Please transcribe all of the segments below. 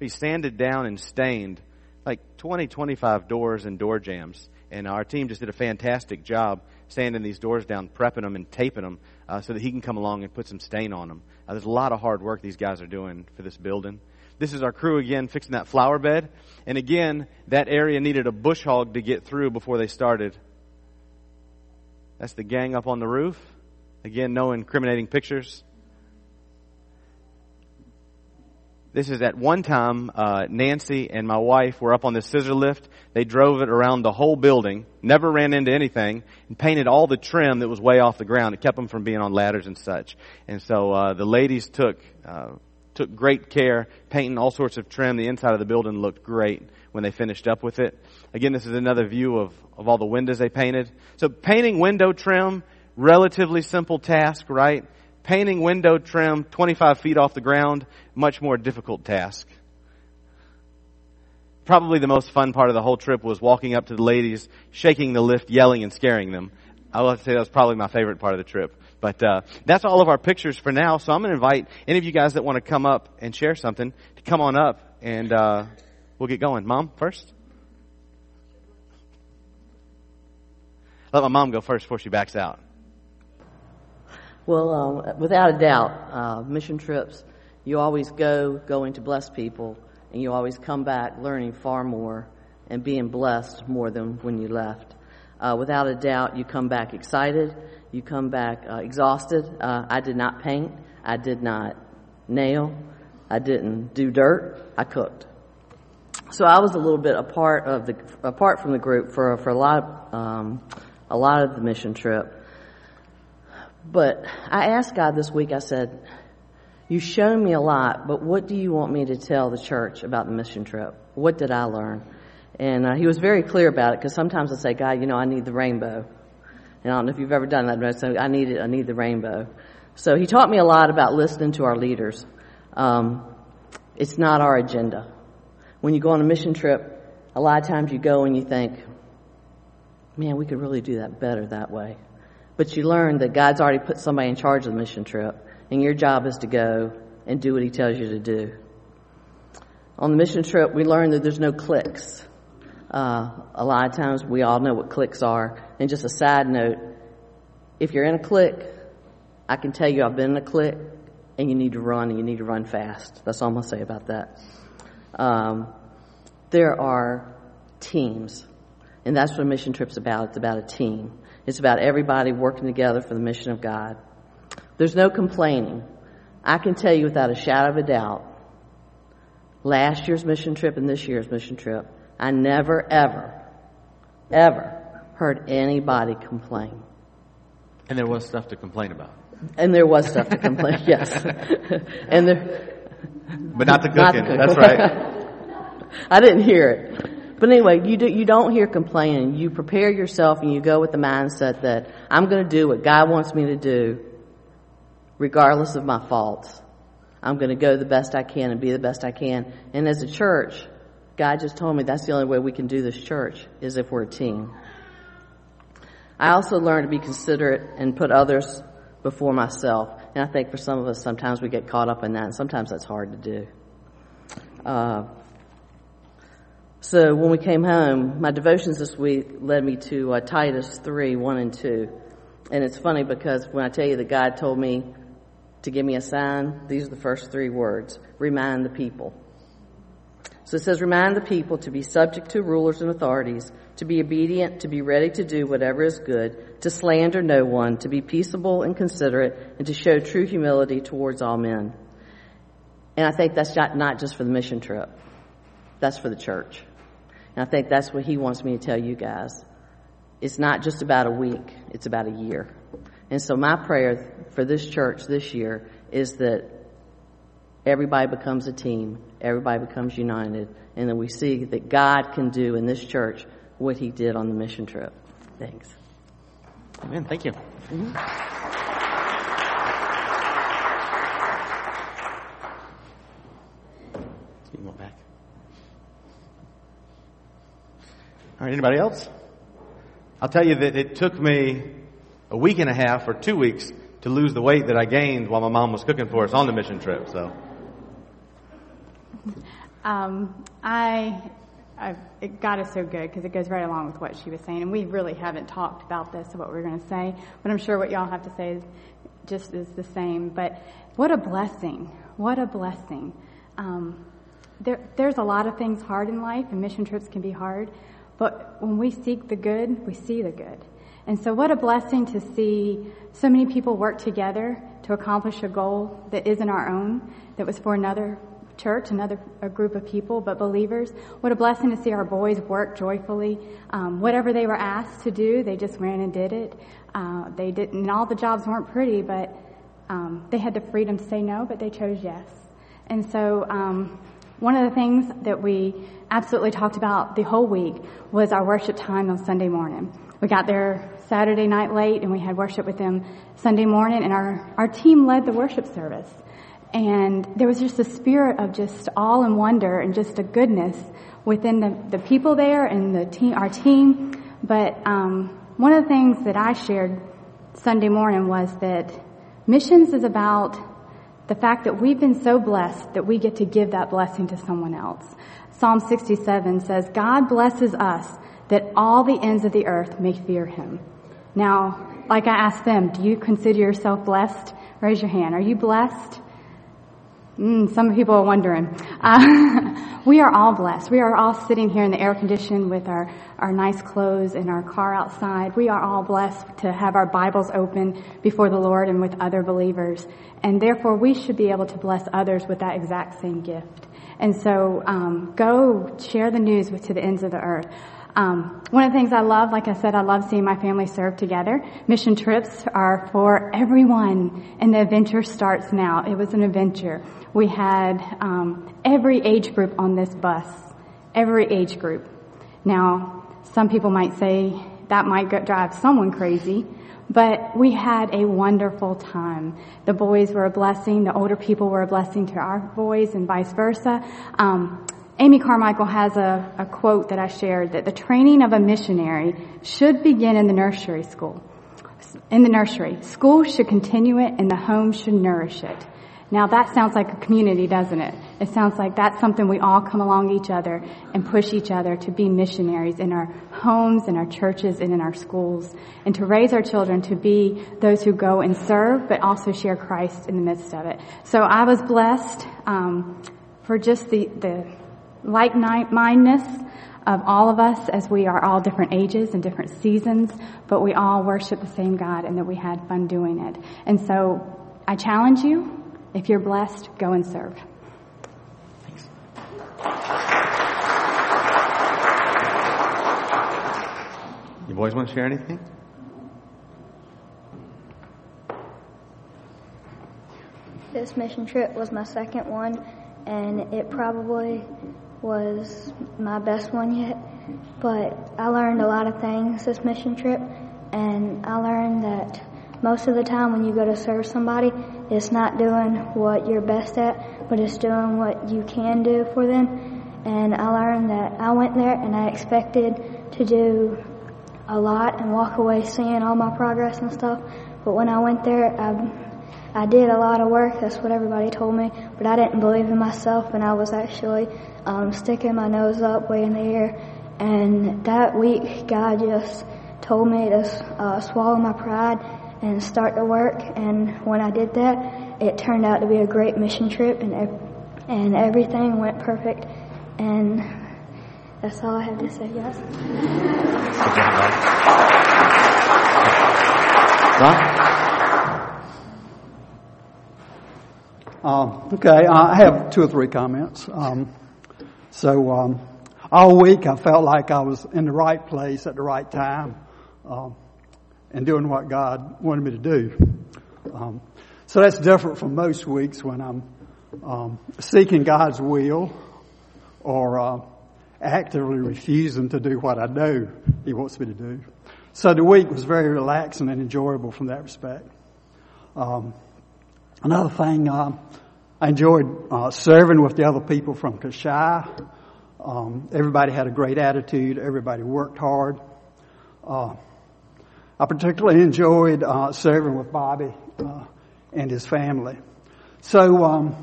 be sanded down and stained, like 20, 25 doors and door jambs. And our team just did a fantastic job sanding these doors down, prepping them, and taping them uh, so that he can come along and put some stain on them. Uh, there's a lot of hard work these guys are doing for this building. This is our crew again fixing that flower bed. And again, that area needed a bush hog to get through before they started. That's the gang up on the roof. Again, no incriminating pictures. This is at one time, uh, Nancy and my wife were up on the scissor lift. They drove it around the whole building, never ran into anything, and painted all the trim that was way off the ground. It kept them from being on ladders and such. And so uh, the ladies took uh, took great care painting all sorts of trim. The inside of the building looked great when they finished up with it. Again, this is another view of of all the windows they painted. So painting window trim, relatively simple task, right? Painting window trim 25 feet off the ground, much more difficult task. Probably the most fun part of the whole trip was walking up to the ladies, shaking the lift, yelling and scaring them. I have to say that was probably my favorite part of the trip. But uh, that's all of our pictures for now. So I'm going to invite any of you guys that want to come up and share something to come on up, and uh, we'll get going. Mom, first. Let my mom go first before she backs out. Well, um, without a doubt, uh, mission trips, you always go going to bless people, and you always come back learning far more and being blessed more than when you left. Uh, without a doubt, you come back excited, you come back uh, exhausted. Uh, I did not paint, I did not nail, I didn't do dirt, I cooked. So I was a little bit apart of the apart from the group for for a lot um, a lot of the mission trip. But I asked God this week, I said, You've shown me a lot, but what do you want me to tell the church about the mission trip? What did I learn? And uh, he was very clear about it because sometimes I say, God, you know, I need the rainbow. And I don't know if you've ever done that, but I say, I need it, I need the rainbow. So he taught me a lot about listening to our leaders. Um, it's not our agenda. When you go on a mission trip, a lot of times you go and you think, man, we could really do that better that way. But you learn that God's already put somebody in charge of the mission trip, and your job is to go and do what He tells you to do. On the mission trip, we learn that there's no cliques. Uh, a lot of times we all know what cliques are. And just a side note, if you're in a clique, I can tell you I've been in a clique, and you need to run, and you need to run fast. That's all I'm going to say about that. Um, there are teams. And that's what a mission trip's about. It's about a team. It's about everybody working together for the mission of God. There's no complaining. I can tell you without a shadow of a doubt, last year's mission trip and this year's mission trip, I never, ever, ever heard anybody complain. And there was stuff to complain about. And there was stuff to complain, yes. and there, but not the cooking. Not the cooking. That's right. I didn't hear it. But anyway, you, do, you don't hear complaining. You prepare yourself and you go with the mindset that I'm going to do what God wants me to do, regardless of my faults. I'm going to go the best I can and be the best I can. And as a church, God just told me that's the only way we can do this church is if we're a team. I also learned to be considerate and put others before myself. And I think for some of us, sometimes we get caught up in that, and sometimes that's hard to do. Uh, so when we came home, my devotions this week led me to uh, Titus 3, 1 and 2. And it's funny because when I tell you that God told me to give me a sign, these are the first three words. Remind the people. So it says, remind the people to be subject to rulers and authorities, to be obedient, to be ready to do whatever is good, to slander no one, to be peaceable and considerate, and to show true humility towards all men. And I think that's not, not just for the mission trip. That's for the church. And I think that's what he wants me to tell you guys. It's not just about a week, it's about a year. And so my prayer for this church this year is that everybody becomes a team, everybody becomes united, and that we see that God can do in this church what he did on the mission trip. Thanks. Amen. Thank you. Mm-hmm. All right, anybody else? I'll tell you that it took me a week and a half or two weeks to lose the weight that I gained while my mom was cooking for us on the mission trip. So, Um, I, I, it, God is so good because it goes right along with what she was saying, and we really haven't talked about this, what we're going to say, but I'm sure what y'all have to say is just is the same. But what a blessing! What a blessing! Um, there, there's a lot of things hard in life, and mission trips can be hard. But when we seek the good, we see the good. And so, what a blessing to see so many people work together to accomplish a goal that isn't our own, that was for another church, another a group of people, but believers. What a blessing to see our boys work joyfully. Um, whatever they were asked to do, they just ran and did it. Uh, they didn't, and all the jobs weren't pretty, but um, they had the freedom to say no, but they chose yes. And so, um, one of the things that we absolutely talked about the whole week was our worship time on Sunday morning. We got there Saturday night late and we had worship with them Sunday morning and our, our team led the worship service. And there was just a spirit of just all in wonder and just a goodness within the, the people there and the team, our team. But um, one of the things that I shared Sunday morning was that missions is about the fact that we've been so blessed that we get to give that blessing to someone else. Psalm 67 says, God blesses us that all the ends of the earth may fear him. Now, like I asked them, do you consider yourself blessed? Raise your hand. Are you blessed? Mm, some people are wondering. Uh, we are all blessed. We are all sitting here in the air condition with our, our nice clothes and our car outside. We are all blessed to have our Bibles open before the Lord and with other believers. And therefore, we should be able to bless others with that exact same gift. And so, um, go share the news with, to the ends of the earth. Um, one of the things I love, like I said, I love seeing my family serve together. Mission trips are for everyone, and the adventure starts now. It was an adventure. We had um, every age group on this bus, every age group. Now, some people might say that might drive someone crazy, but we had a wonderful time. The boys were a blessing. The older people were a blessing to our boys, and vice versa. Um, Amy Carmichael has a, a quote that I shared that the training of a missionary should begin in the nursery school. In the nursery. School should continue it and the home should nourish it. Now that sounds like a community, doesn't it? It sounds like that's something we all come along each other and push each other to be missionaries in our homes, in our churches, and in our schools, and to raise our children to be those who go and serve, but also share Christ in the midst of it. So I was blessed um, for just the, the like-mindedness of all of us as we are all different ages and different seasons, but we all worship the same God and that we had fun doing it. And so I challenge you, if you're blessed, go and serve. Thanks. You boys want to share anything? This mission trip was my second one, and it probably was my best one yet, but I learned a lot of things this mission trip, and I learned that most of the time when you go to serve somebody, it's not doing what you're best at, but it's doing what you can do for them. And I learned that I went there and I expected to do a lot and walk away seeing all my progress and stuff. But when I went there, I I did a lot of work. That's what everybody told me. But I didn't believe in myself, and I was actually um, sticking my nose up way in the air. And that week, God just told me to uh, swallow my pride and start to work. And when I did that, it turned out to be a great mission trip, and and everything went perfect. And that's all I have to say, guys. Ron? Um, okay, I have two or three comments. Um, so um, all week I felt like I was in the right place at the right time um, and doing what God wanted me to do. Um, so that's different from most weeks when I'm um, seeking God's will or uh, actively refusing to do what I know He wants me to do. So the week was very relaxing and enjoyable from that respect. Another thing, uh, I enjoyed uh, serving with the other people from Cashie. Um, everybody had a great attitude. Everybody worked hard. Uh, I particularly enjoyed uh, serving with Bobby uh, and his family. So um,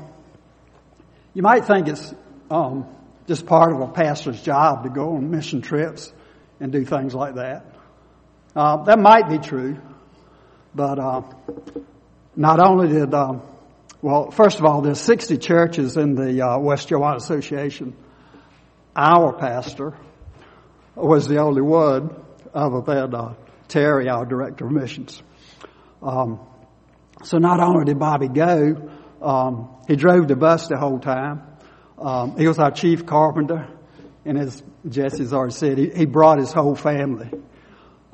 you might think it's um, just part of a pastor's job to go on mission trips and do things like that. Uh, that might be true, but uh, not only did, um, well, first of all, there's 60 churches in the uh, West Chowan Association. Our pastor was the only one other than uh, Terry, our director of missions. Um, so not only did Bobby go, um, he drove the bus the whole time. Um, he was our chief carpenter, and as Jesse's already said, he, he brought his whole family.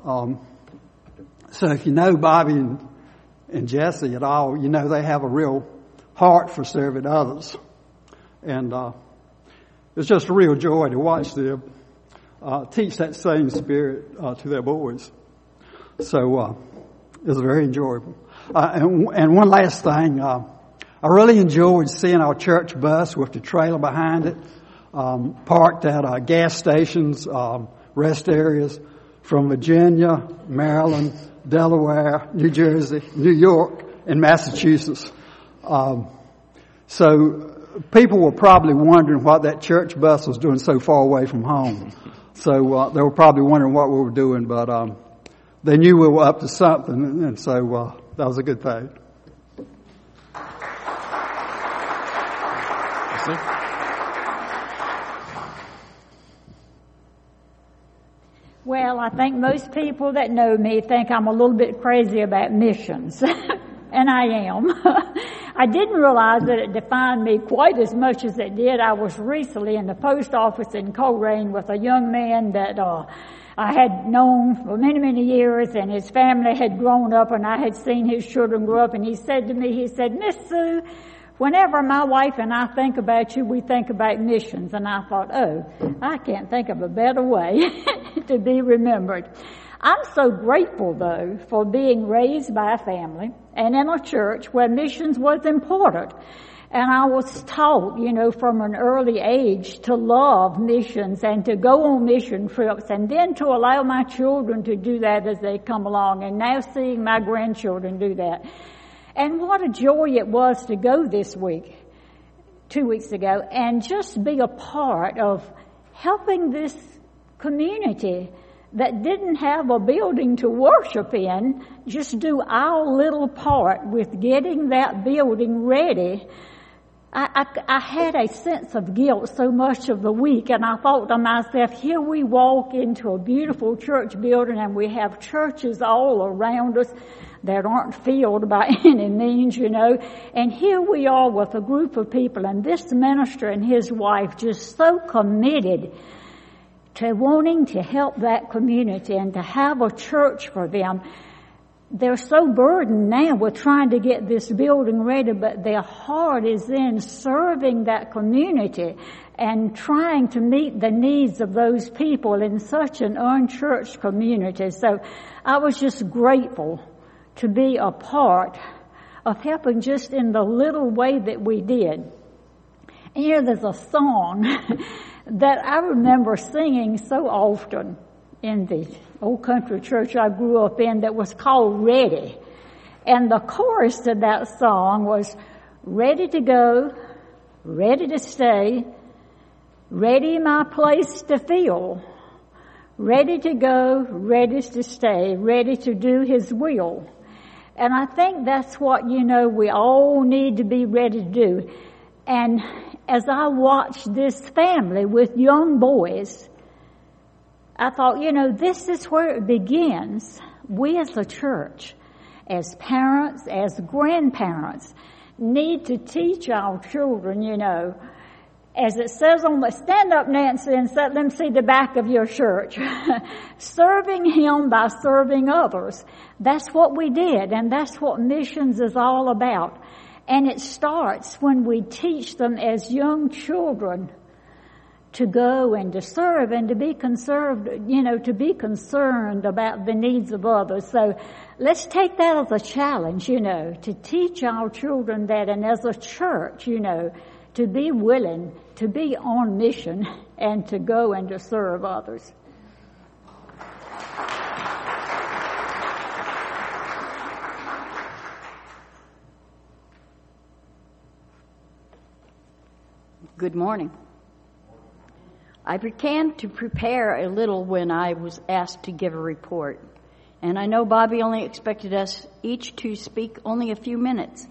Um, so if you know Bobby and, and Jesse at all, you know they have a real heart for serving others, and uh, it's just a real joy to watch them uh, teach that same spirit uh, to their boys. So uh, it was very enjoyable. Uh, and, and, one last thing, uh, I really enjoyed seeing our church bus with the trailer behind it, um, parked at gas stations, um, rest areas from Virginia, Maryland, Delaware, New Jersey, New York, and Massachusetts. Um, so people were probably wondering what that church bus was doing so far away from home. So uh, they were probably wondering what we were doing, but um, they knew we were up to something, and so uh, that was a good thing. Well, I think most people that know me think I'm a little bit crazy about missions. and I am. I didn't realize that it defined me quite as much as it did. I was recently in the post office in Colerain with a young man that, uh, I had known for many, many years and his family had grown up and I had seen his children grow up and he said to me, he said, Miss Sue, whenever my wife and I think about you, we think about missions. And I thought, oh, I can't think of a better way to be remembered. I'm so grateful though for being raised by a family and in a church where missions was important. And I was taught, you know, from an early age to love missions and to go on mission trips and then to allow my children to do that as they come along and now seeing my grandchildren do that. And what a joy it was to go this week, two weeks ago, and just be a part of helping this community that didn't have a building to worship in just do our little part with getting that building ready. I, I, I, had a sense of guilt so much of the week and I thought to myself, here we walk into a beautiful church building and we have churches all around us that aren't filled by any means, you know. And here we are with a group of people and this minister and his wife just so committed to wanting to help that community and to have a church for them. They're so burdened now with trying to get this building ready, but their heart is in serving that community and trying to meet the needs of those people in such an unchurched community. So I was just grateful to be a part of helping just in the little way that we did. And here there's a song that I remember singing so often in the old country church I grew up in that was called Ready. And the chorus to that song was, ready to go, ready to stay, ready my place to fill, ready to go, ready to stay, ready to do His will. And I think that's what, you know, we all need to be ready to do. And as I watched this family with young boys, I thought, you know, this is where it begins. We as a church, as parents, as grandparents, need to teach our children, you know, as it says on the stand up Nancy and let them see the back of your church. serving him by serving others. That's what we did and that's what missions is all about. And it starts when we teach them as young children to go and to serve and to be conserved, you know, to be concerned about the needs of others. So let's take that as a challenge, you know, to teach our children that and as a church, you know, to be willing to be on mission and to go and to serve others. Good morning. I began to prepare a little when I was asked to give a report. And I know Bobby only expected us each to speak only a few minutes.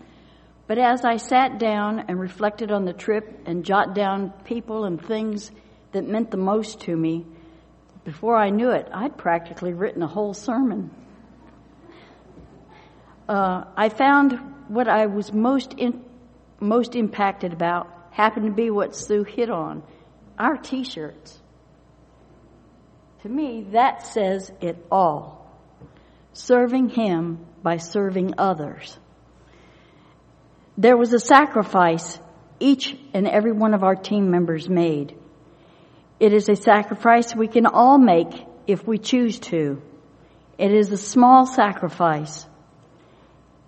But as I sat down and reflected on the trip and jot down people and things that meant the most to me, before I knew it, I'd practically written a whole sermon. Uh, I found what I was most in, most impacted about happened to be what Sue hit on our t shirts. To me, that says it all. Serving Him by serving others. There was a sacrifice each and every one of our team members made. It is a sacrifice we can all make if we choose to. It is a small sacrifice.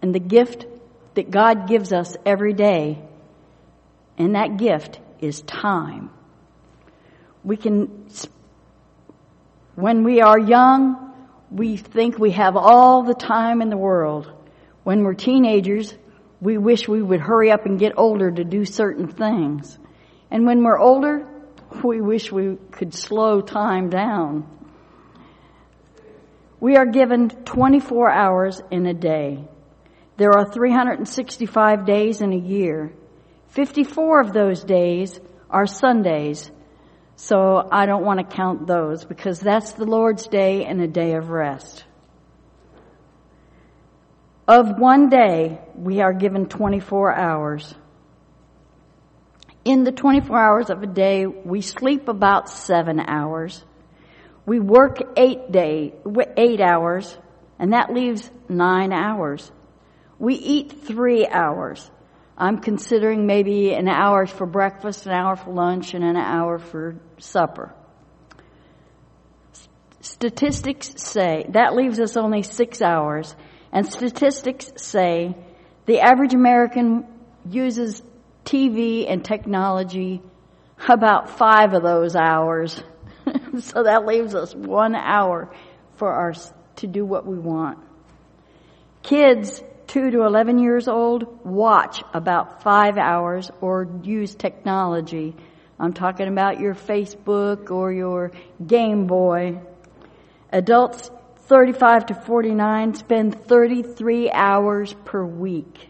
And the gift that God gives us every day, and that gift is time. We can, when we are young, we think we have all the time in the world. When we're teenagers, we wish we would hurry up and get older to do certain things. And when we're older, we wish we could slow time down. We are given 24 hours in a day. There are 365 days in a year. 54 of those days are Sundays. So I don't want to count those because that's the Lord's day and a day of rest. Of one day, we are given 24 hours. In the 24 hours of a day, we sleep about seven hours. We work eight day, eight hours, and that leaves nine hours. We eat three hours. I'm considering maybe an hour for breakfast, an hour for lunch, and an hour for supper. Statistics say that leaves us only six hours, and statistics say the average American uses TV and technology about five of those hours. so that leaves us one hour for our to do what we want. Kids 2 to 11 years old watch about five hours or use technology. I'm talking about your Facebook or your Game Boy. Adults 35 to 49 spend 33 hours per week.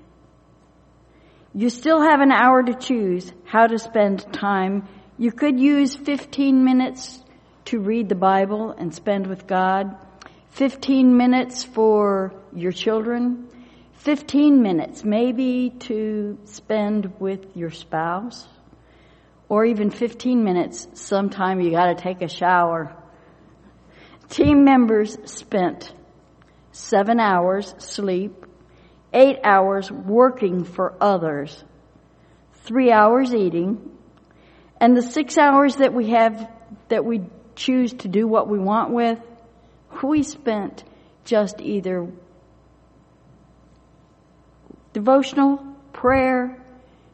You still have an hour to choose how to spend time. You could use 15 minutes to read the Bible and spend with God, 15 minutes for your children, 15 minutes maybe to spend with your spouse, or even 15 minutes sometime you got to take a shower. Team members spent seven hours sleep, eight hours working for others, three hours eating, and the six hours that we have that we choose to do what we want with, we spent just either devotional, prayer,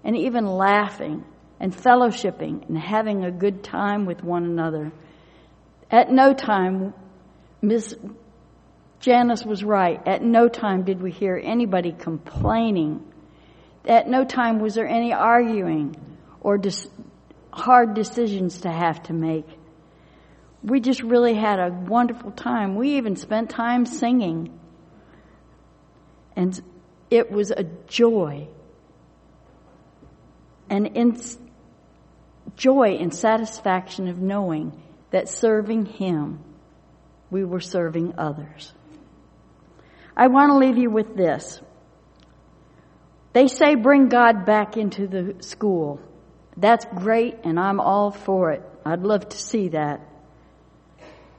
and even laughing and fellowshipping and having a good time with one another. At no time, Miss Janice was right. At no time did we hear anybody complaining. At no time was there any arguing or dis- hard decisions to have to make. We just really had a wonderful time. We even spent time singing. And it was a joy. And in joy and satisfaction of knowing that serving Him, we were serving others. I want to leave you with this. They say bring God back into the school. That's great and I'm all for it. I'd love to see that.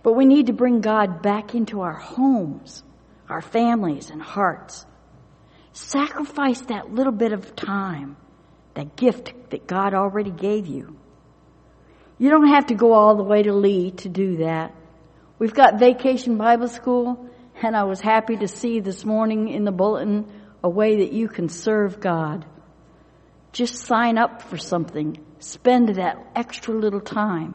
But we need to bring God back into our homes, our families and hearts. Sacrifice that little bit of time, that gift that God already gave you. You don't have to go all the way to Lee to do that. We've got Vacation Bible School, and I was happy to see this morning in the bulletin a way that you can serve God. Just sign up for something. Spend that extra little time.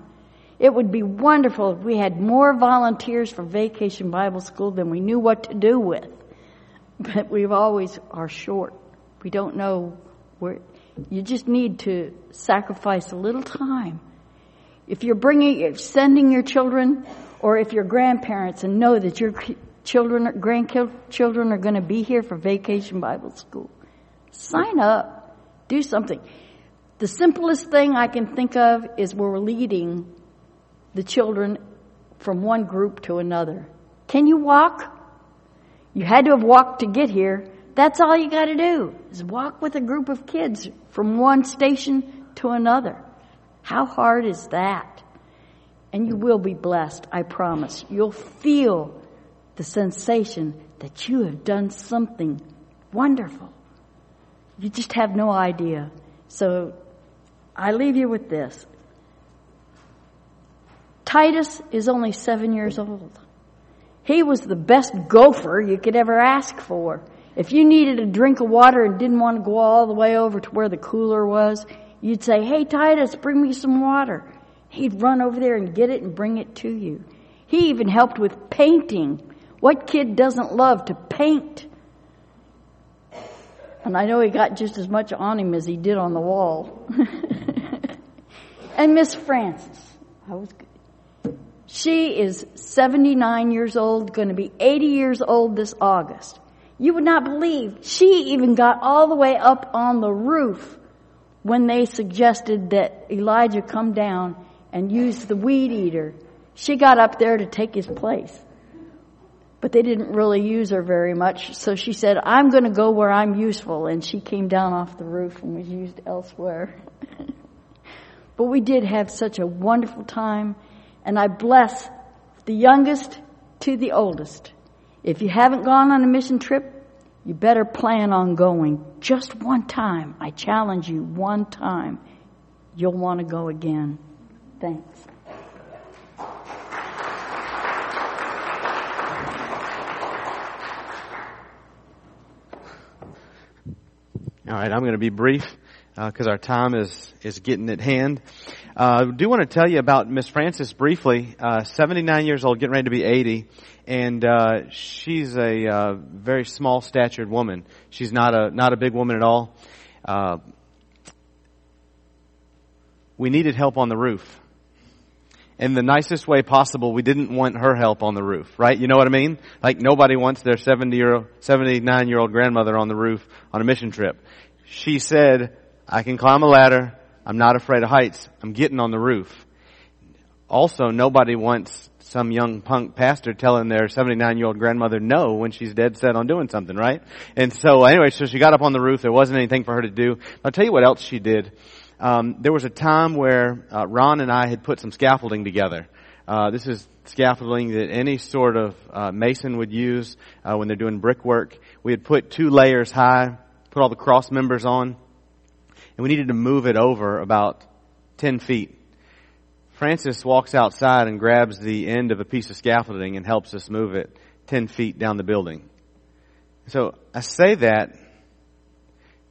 It would be wonderful if we had more volunteers for Vacation Bible School than we knew what to do with but we've always are short. We don't know where, you just need to sacrifice a little time. If you're bringing, if sending your children, or if you're grandparents and know that your children, grandchildren are going to be here for vacation Bible school, sign up. Do something. The simplest thing I can think of is we're leading the children from one group to another. Can you walk? You had to have walked to get here. That's all you got to do is walk with a group of kids from one station to another. How hard is that? And you will be blessed, I promise. You'll feel the sensation that you have done something wonderful. You just have no idea. So I leave you with this. Titus is only seven years old. He was the best gopher you could ever ask for. If you needed a drink of water and didn't want to go all the way over to where the cooler was, you'd say, Hey Titus, bring me some water. He'd run over there and get it and bring it to you. He even helped with painting. What kid doesn't love to paint? And I know he got just as much on him as he did on the wall. and Miss Francis, I was good. She is 79 years old, going to be 80 years old this August. You would not believe she even got all the way up on the roof when they suggested that Elijah come down and use the weed eater. She got up there to take his place but they didn't really use her very much. So she said, I'm going to go where I'm useful. And she came down off the roof and was used elsewhere. but we did have such a wonderful time. And I bless the youngest to the oldest. If you haven't gone on a mission trip, you better plan on going just one time. I challenge you, one time. You'll want to go again. Thanks. All right, I'm going to be brief because uh, our time is is getting at hand. Uh, I do want to tell you about Miss Francis briefly. Uh, 79 years old, getting ready to be 80, and uh, she's a uh, very small statured woman. She's not a not a big woman at all. Uh, we needed help on the roof in the nicest way possible, we didn't want her help on the roof, right? You know what I mean? Like nobody wants their 70 year, 79 year old grandmother on the roof on a mission trip. She said, I can climb a ladder. I'm not afraid of heights. I'm getting on the roof. Also, nobody wants some young punk pastor telling their 79 year old grandmother no when she's dead set on doing something, right? And so anyway, so she got up on the roof. There wasn't anything for her to do. I'll tell you what else she did. Um, there was a time where uh, Ron and I had put some scaffolding together. Uh, this is scaffolding that any sort of uh, mason would use uh, when they're doing brickwork. We had put two layers high, put all the cross members on, and we needed to move it over about 10 feet. Francis walks outside and grabs the end of a piece of scaffolding and helps us move it 10 feet down the building. So I say that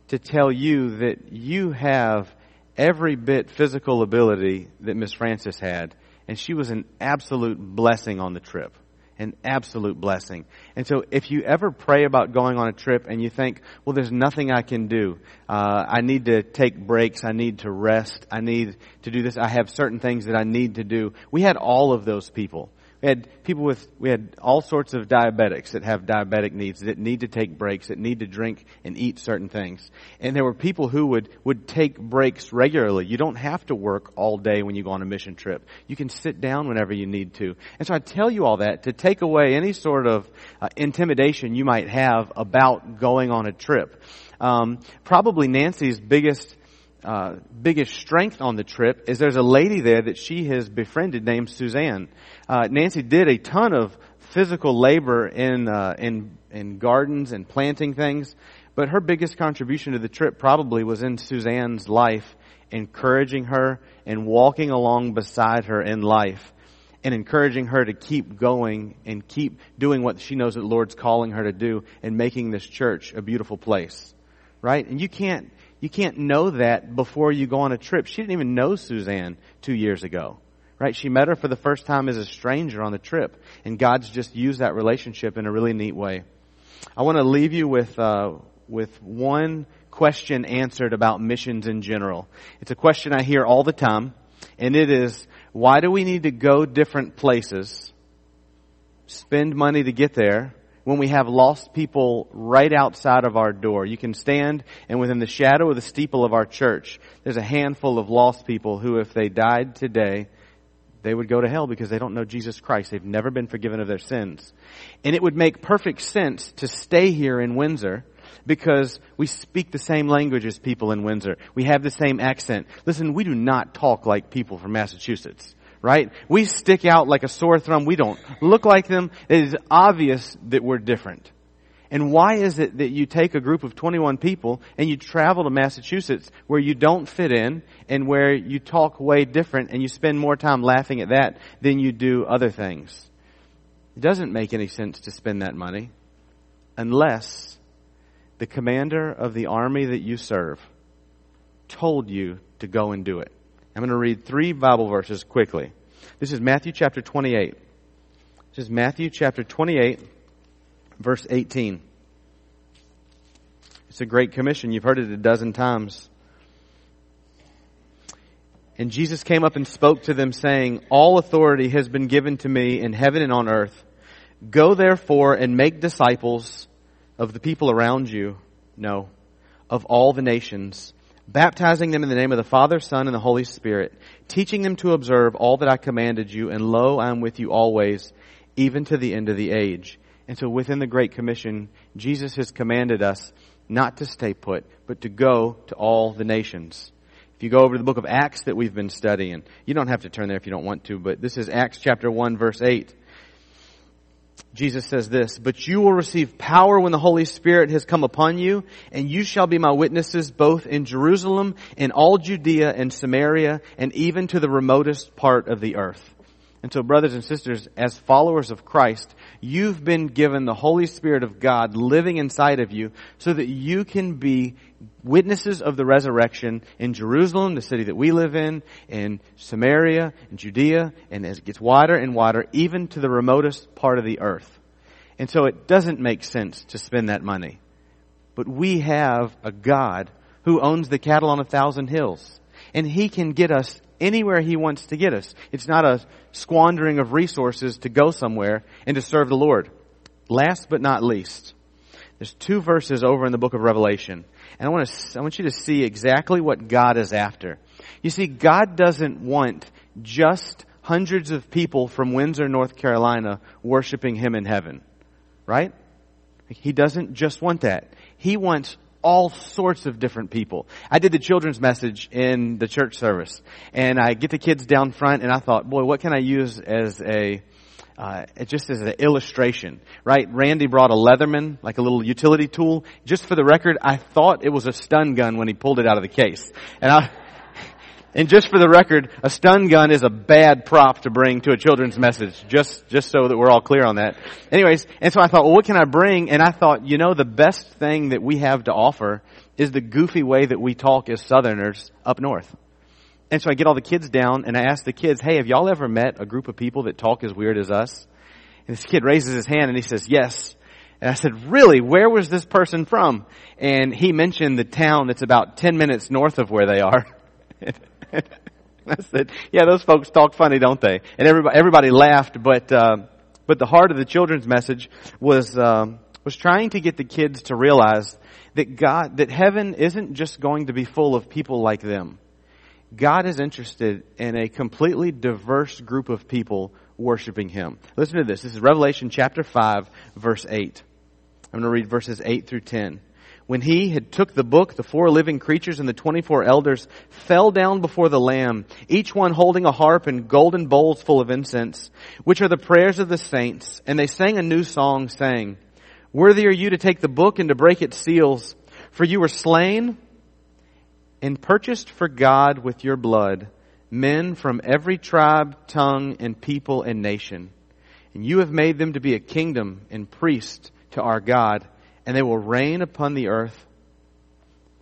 to tell you that you have every bit physical ability that Miss Francis had, and she was an absolute blessing on the trip. An absolute blessing. And so if you ever pray about going on a trip and you think, well, there's nothing I can do. Uh, I need to take breaks. I need to rest. I need to do this. I have certain things that I need to do. We had all of those people. We had people with, we had all sorts of diabetics that have diabetic needs that need to take breaks, that need to drink and eat certain things. And there were people who would, would take breaks regularly. You don't have to work all day when you go on a mission trip. You can sit down whenever you need to. And so I tell you all that to take away any sort of uh, intimidation you might have about going on a trip. Um, probably Nancy's biggest uh, biggest strength on the trip is there's a lady there that she has befriended named Suzanne. Uh, Nancy did a ton of physical labor in uh, in in gardens and planting things, but her biggest contribution to the trip probably was in Suzanne's life, encouraging her and walking along beside her in life. And encouraging her to keep going and keep doing what she knows that the Lord's calling her to do and making this church a beautiful place. Right? And you can't you can't know that before you go on a trip. She didn't even know Suzanne two years ago. Right? She met her for the first time as a stranger on the trip. And God's just used that relationship in a really neat way. I want to leave you with, uh, with one question answered about missions in general. It's a question I hear all the time. And it is, Why do we need to go different places, spend money to get there, when we have lost people right outside of our door. You can stand and within the shadow of the steeple of our church, there's a handful of lost people who if they died today, they would go to hell because they don't know Jesus Christ. They've never been forgiven of their sins. And it would make perfect sense to stay here in Windsor because we speak the same language as people in Windsor. We have the same accent. Listen, we do not talk like people from Massachusetts right? We stick out like a sore thumb. We don't look like them. It is obvious that we're different. And why is it that you take a group of 21 people and you travel to Massachusetts where you don't fit in and where you talk way different and you spend more time laughing at that than you do other things? It doesn't make any sense to spend that money unless the commander of the army that you serve told you to go and do it. I'm going to read three Bible verses quickly. This is Matthew chapter 28. This is Matthew chapter 28, verse 18. It's a great commission. You've heard it a dozen times. And Jesus came up and spoke to them saying, All authority has been given to me in heaven and on earth. Go therefore and make disciples of the people around you. No, of all the nations baptizing them in the name of the Father, Son, and the Holy Spirit, teaching them to observe all that I commanded you, and lo, I am with you always, even to the end of the age. And so within the Great Commission, Jesus has commanded us not to stay put, but to go to all the nations. If you go over to the book of Acts that we've been studying, you don't have to turn there if you don't want to, but this is Acts chapter 1 verse 8. Jesus says this, but you will receive power when the Holy Spirit has come upon you, and you shall be my witnesses both in Jerusalem, in all Judea and Samaria, and even to the remotest part of the earth. And so brothers and sisters, as followers of Christ, you've been given the Holy Spirit of God living inside of you so that you can be witnesses of the resurrection in Jerusalem, the city that we live in, in Samaria, in Judea, and as it gets wider and wider, even to the remotest part of the earth. And so it doesn't make sense to spend that money. But we have a God who owns the cattle on a thousand hills. And He can get us anywhere He wants to get us. It's not a squandering of resources to go somewhere and to serve the Lord. Last but not least, there's two verses over in the book of Revelation. And I want to, I want you to see exactly what God is after. You see, God doesn't want just hundreds of people from Windsor, North Carolina worshiping Him in heaven. Right? He doesn't just want that. He wants all sorts of different people. I did the children's message in the church service, and I get the kids down front, and I thought, boy, what can I use as a uh, just as an illustration, right? Randy brought a Leatherman, like a little utility tool. Just for the record, I thought it was a stun gun when he pulled it out of the case, and I. And just for the record, a stun gun is a bad prop to bring to a children's message, just, just so that we're all clear on that. Anyways, and so I thought, well, what can I bring? And I thought, you know, the best thing that we have to offer is the goofy way that we talk as Southerners up north. And so I get all the kids down and I ask the kids, hey, have y'all ever met a group of people that talk as weird as us? And this kid raises his hand and he says, yes. And I said, really? Where was this person from? And he mentioned the town that's about 10 minutes north of where they are. I said, yeah, those folks talk funny, don't they? And everybody, everybody laughed, but, uh, but the heart of the children's message was, um, was trying to get the kids to realize that God, that heaven isn't just going to be full of people like them. God is interested in a completely diverse group of people worshiping Him. Listen to this. This is Revelation chapter 5, verse 8. I'm going to read verses 8 through 10 when he had took the book, the four living creatures and the 24 elders fell down before the Lamb, each one holding a harp and golden bowls full of incense, which are the prayers of the saints. And they sang a new song saying, Worthy are you to take the book and to break its seals, for you were slain and purchased for God with your blood men from every tribe, tongue, and people and nation. And you have made them to be a kingdom and priest to our God and they will reign upon the earth.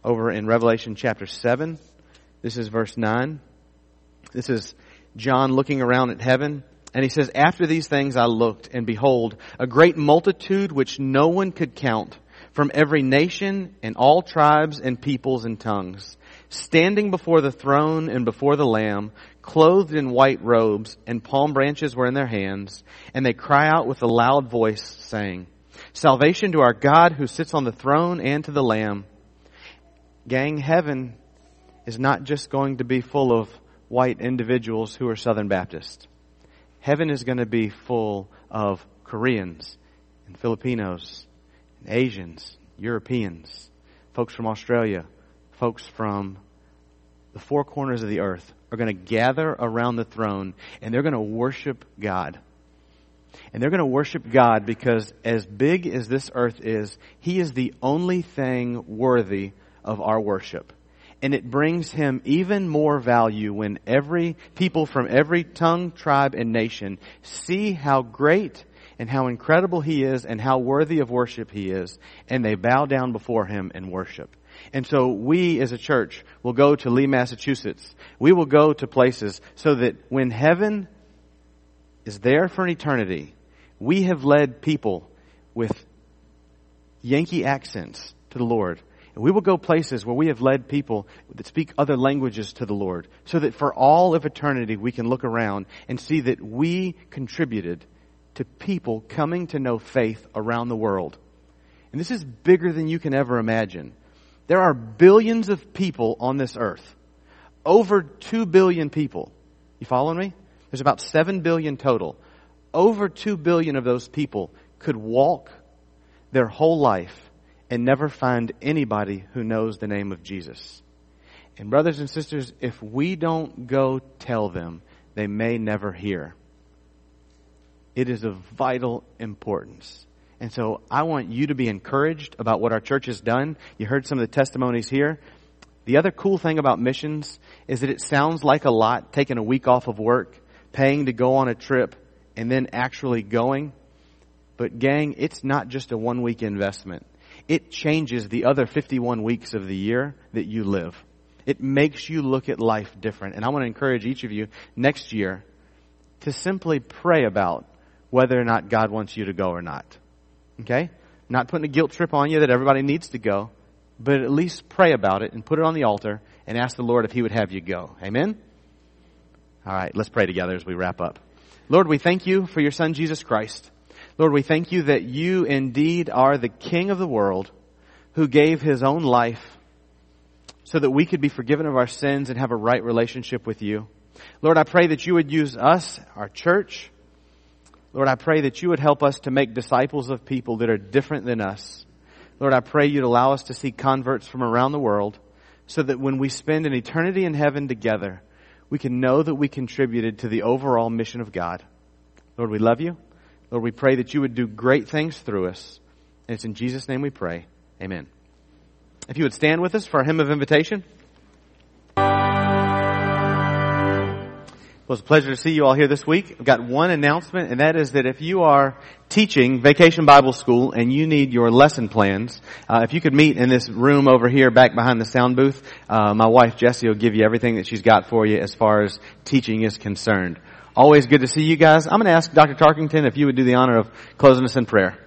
Over in Revelation chapter 7, this is verse 9. This is John looking around at heaven. And he says, After these things I looked, and behold, a great multitude which no one could count, from every nation and all tribes and peoples and tongues, standing before the throne and before the Lamb, clothed in white robes, and palm branches were in their hands, and they cry out with a loud voice, saying, Salvation to our God who sits on the throne and to the Lamb. Gang, heaven is not just going to be full of white individuals who are Southern Baptist. Heaven is going to be full of Koreans and Filipinos and Asians, Europeans, folks from Australia, folks from the four corners of the earth are going to gather around the throne and they're going to worship God. And they're going to worship God because as big as this earth is, He is the only thing worthy of our worship. And it brings Him even more value when every people from every tongue, tribe, and nation see how great and how incredible He is and how worthy of worship He is, and they bow down before Him and worship. And so we as a church will go to Lee, Massachusetts. We will go to places so that when heaven is there for an eternity, we have led people with Yankee accents to the Lord. And we will go places where we have led people that speak other languages to the Lord so that for all of eternity we can look around and see that we contributed to people coming to know faith around the world. And this is bigger than you can ever imagine. There are billions of people on this earth. Over 2 billion people. You following me? There's about 7 billion total. Over 2 billion of those people could walk their whole life and never find anybody who knows the name of Jesus. And brothers and sisters, if we don't go tell them, they may never hear. It is of vital importance. And so I want you to be encouraged about what our church has done. You heard some of the testimonies here. The other cool thing about missions is that it sounds like a lot, taking a week off of work, paying to go on a trip, and then actually going. But gang, it's not just a one week investment. It changes the other 51 weeks of the year that you live. It makes you look at life different. And I want to encourage each of you next year to simply pray about whether or not God wants you to go or not. Okay? Not putting a guilt trip on you that everybody needs to go, but at least pray about it and put it on the altar and ask the Lord if He would have you go. Amen? All right, let's pray together as we wrap up. Lord, we thank you for your Son, Jesus Christ. Lord, we thank you that you indeed are the King of the world who gave His own life so that we could be forgiven of our sins and have a right relationship with you. Lord, I pray that you would use us, our church, Lord, I pray that you would help us to make disciples of people that are different than us. Lord, I pray you'd allow us to see converts from around the world so that when we spend an eternity in heaven together, we can know that we contributed to the overall mission of God. Lord, we love you. Lord, we pray that you would do great things through us. And it's in Jesus' name we pray. Amen. If you would stand with us for a hymn of invitation. Well, it's a pleasure to see you all here this week. I've got one announcement, and that is that if you are teaching Vacation Bible School and you need your lesson plans, uh, if you could meet in this room over here back behind the sound booth, uh, my wife Jessie will give you everything that she's got for you as far as teaching is concerned. Always good to see you guys. I'm going to ask Dr. Tarkington if you would do the honor of closing us in prayer.